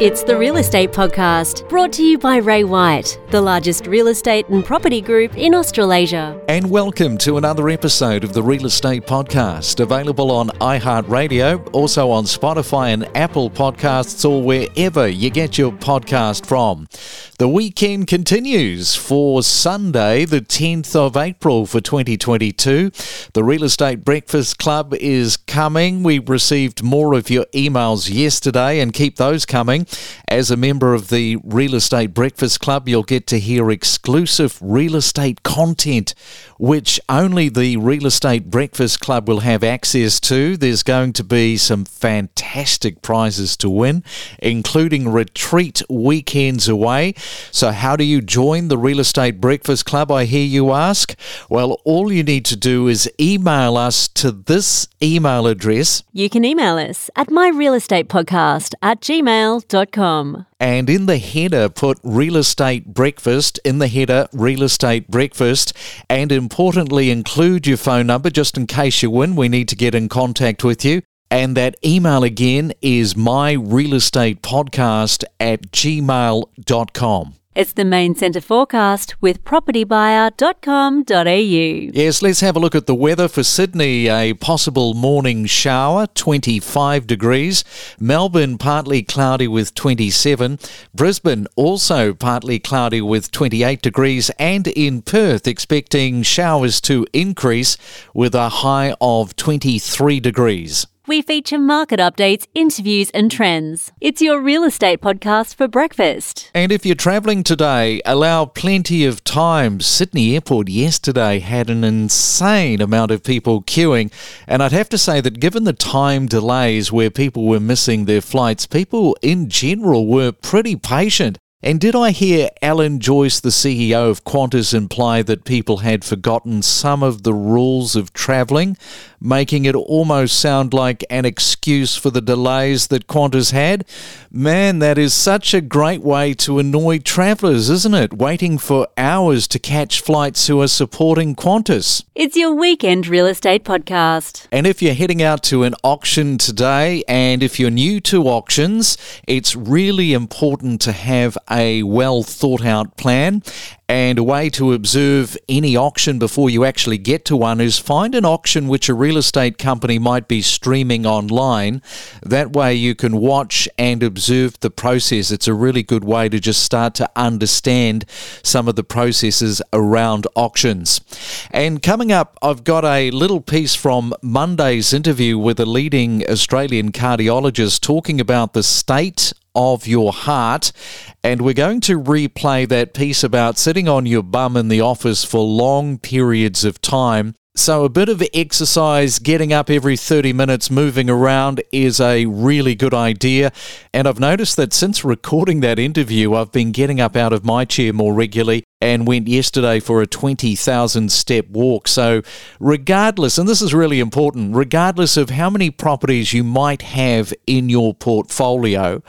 It's the Real Estate Podcast, brought to you by Ray White, the largest real estate and property group in Australasia. And welcome to another episode of the Real Estate Podcast, available on iHeartRadio, also on Spotify and Apple Podcasts, or wherever you get your podcast from. The weekend continues for Sunday, the 10th of April for 2022. The Real Estate Breakfast Club is coming. We received more of your emails yesterday and keep those coming. As a member of the Real Estate Breakfast Club, you'll get to hear exclusive real estate content, which only the Real Estate Breakfast Club will have access to. There's going to be some fantastic prizes to win, including retreat weekends away. So, how do you join the Real Estate Breakfast Club? I hear you ask. Well, all you need to do is email us to this email address. You can email us at myrealestatepodcast at gmail.com. And in the header, put real estate breakfast. In the header, real estate breakfast. And importantly, include your phone number just in case you win. We need to get in contact with you. And that email again is myrealestatepodcast at gmail.com. It's the main centre forecast with propertybuyer.com.au. Yes, let's have a look at the weather for Sydney. A possible morning shower, 25 degrees. Melbourne, partly cloudy with 27. Brisbane, also partly cloudy with 28 degrees. And in Perth, expecting showers to increase with a high of 23 degrees we feature market updates, interviews, and trends. It's your real estate podcast for breakfast. And if you're travelling today, allow plenty of time. Sydney Airport yesterday had an insane amount of people queuing. And I'd have to say that given the time delays where people were missing their flights, people in general were pretty patient. And did I hear Alan Joyce, the CEO of Qantas, imply that people had forgotten some of the rules of travelling, making it almost sound like an excuse for the delays that Qantas had? Man, that is such a great way to annoy travellers, isn't it? Waiting for hours to catch flights who are supporting Qantas. It's your weekend real estate podcast. And if you're heading out to an auction today, and if you're new to auctions, it's really important to have a well thought out plan. And a way to observe any auction before you actually get to one is find an auction which a real estate company might be streaming online. That way you can watch and observe the process. It's a really good way to just start to understand some of the processes around auctions. And coming up, I've got a little piece from Monday's interview with a leading Australian cardiologist talking about the state of your heart. And we're going to replay that piece about sitting on your bum in the office for long periods of time. So, a bit of exercise, getting up every 30 minutes, moving around is a really good idea. And I've noticed that since recording that interview, I've been getting up out of my chair more regularly and went yesterday for a 20,000 step walk. So, regardless, and this is really important, regardless of how many properties you might have in your portfolio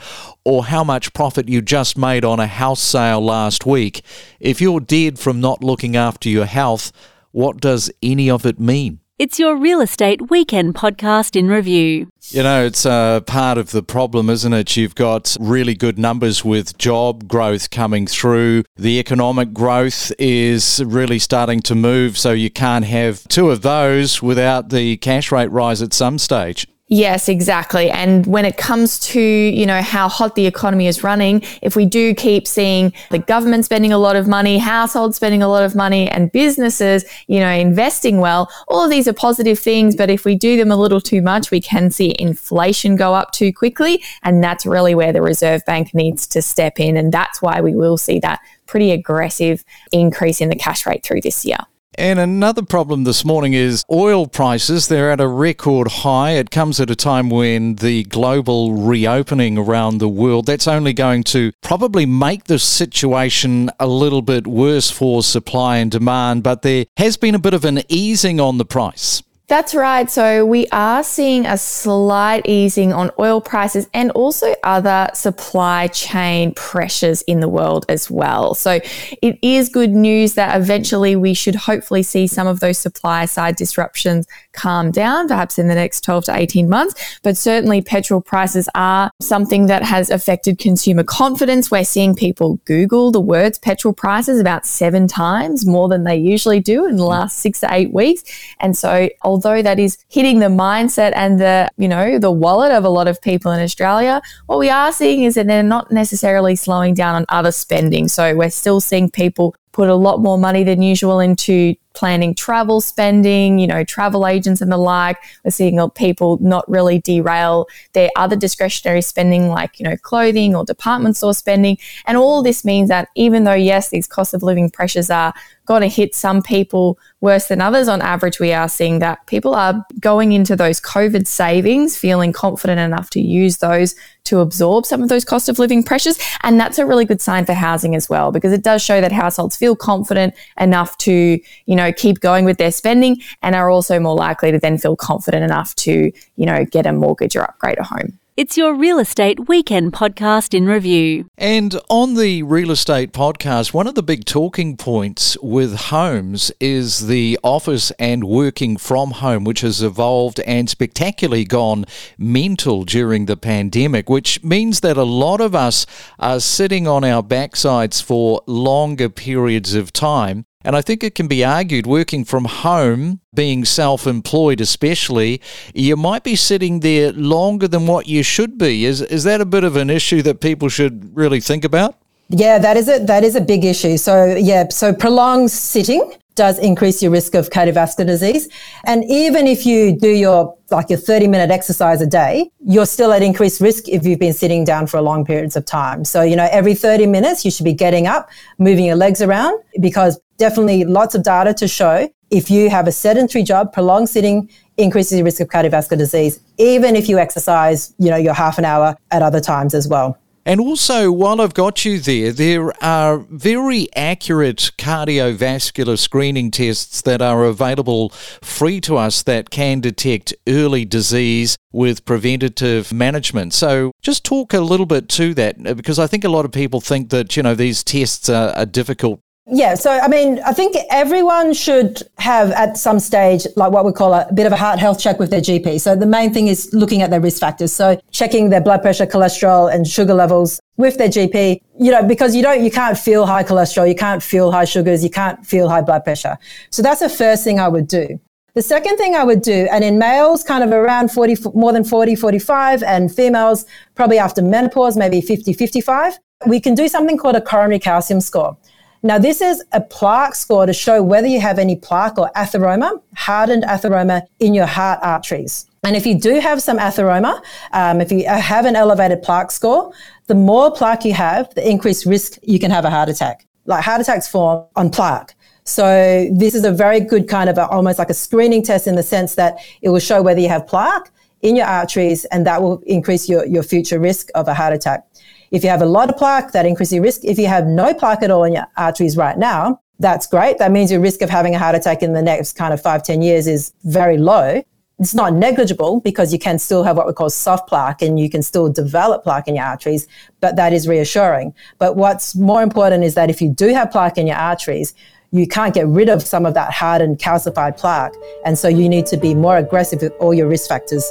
or how much profit you just made on a house sale last week, if you're dead from not looking after your health, what does any of it mean? It's your real estate weekend podcast in review. You know, it's a part of the problem, isn't it? You've got really good numbers with job growth coming through. The economic growth is really starting to move, so you can't have two of those without the cash rate rise at some stage. Yes, exactly. And when it comes to, you know, how hot the economy is running, if we do keep seeing the government spending a lot of money, households spending a lot of money and businesses, you know, investing well, all of these are positive things. But if we do them a little too much, we can see inflation go up too quickly. And that's really where the Reserve Bank needs to step in. And that's why we will see that pretty aggressive increase in the cash rate through this year. And another problem this morning is oil prices. They're at a record high. It comes at a time when the global reopening around the world, that's only going to probably make the situation a little bit worse for supply and demand, but there has been a bit of an easing on the price. That's right. So we are seeing a slight easing on oil prices and also other supply chain pressures in the world as well. So it is good news that eventually we should hopefully see some of those supply side disruptions calm down, perhaps in the next 12 to 18 months. But certainly petrol prices are something that has affected consumer confidence. We're seeing people Google the words petrol prices about seven times more than they usually do in the last six to eight weeks. And so, although that is hitting the mindset and the, you know, the wallet of a lot of people in Australia, what we are seeing is that they're not necessarily slowing down on other spending. So we're still seeing people put a lot more money than usual into planning travel spending, you know, travel agents and the like. We're seeing people not really derail their other discretionary spending like, you know, clothing or department store spending. And all this means that even though, yes, these cost of living pressures are going to hit some people worse than others, on average, we are seeing that people are going into those COVID savings feeling confident enough to use those to absorb some of those cost of living pressures. And that's a really good sign for housing as well, because it does show that households feel confident enough to, you know, keep going with their spending and are also more likely to then feel confident enough to, you know, get a mortgage or upgrade a home. It's your real estate weekend podcast in review. And on the real estate podcast, one of the big talking points with homes is the office and working from home, which has evolved and spectacularly gone mental during the pandemic, which means that a lot of us are sitting on our backsides for longer periods of time. And I think it can be argued working from home, being self employed especially, you might be sitting there longer than what you should be. Is, is that a bit of an issue that people should really think about? Yeah, that is a that is a big issue. So yeah, so prolonged sitting does increase your risk of cardiovascular disease. And even if you do your like your 30 minute exercise a day, you're still at increased risk if you've been sitting down for long periods of time. So, you know, every 30 minutes you should be getting up, moving your legs around because definitely lots of data to show if you have a sedentary job, prolonged sitting increases your risk of cardiovascular disease, even if you exercise, you know, your half an hour at other times as well. And also, while I've got you there, there are very accurate cardiovascular screening tests that are available free to us that can detect early disease with preventative management. So, just talk a little bit to that because I think a lot of people think that, you know, these tests are, are difficult yeah, so I mean, I think everyone should have at some stage, like what we call a, bit of a heart health check with their GP. So the main thing is looking at their risk factors. So checking their blood pressure, cholesterol, and sugar levels with their GP, you know, because you don't, you can't feel high cholesterol, you can't feel high sugars, you can't feel high blood pressure. So that's the first thing I would do. The second thing I would do, and in males, kind of around 40, more than 40, 45, and females, probably after menopause, maybe 50, 55, we can do something called a coronary calcium score. Now, this is a plaque score to show whether you have any plaque or atheroma, hardened atheroma in your heart arteries. And if you do have some atheroma, um, if you have an elevated plaque score, the more plaque you have, the increased risk you can have a heart attack. Like heart attacks form on plaque. So this is a very good kind of a, almost like a screening test in the sense that it will show whether you have plaque in your arteries and that will increase your, your future risk of a heart attack. If you have a lot of plaque, that increases your risk. If you have no plaque at all in your arteries right now, that's great. That means your risk of having a heart attack in the next kind of five, 10 years is very low. It's not negligible because you can still have what we call soft plaque and you can still develop plaque in your arteries, but that is reassuring. But what's more important is that if you do have plaque in your arteries, you can't get rid of some of that hardened calcified plaque. And so you need to be more aggressive with all your risk factors.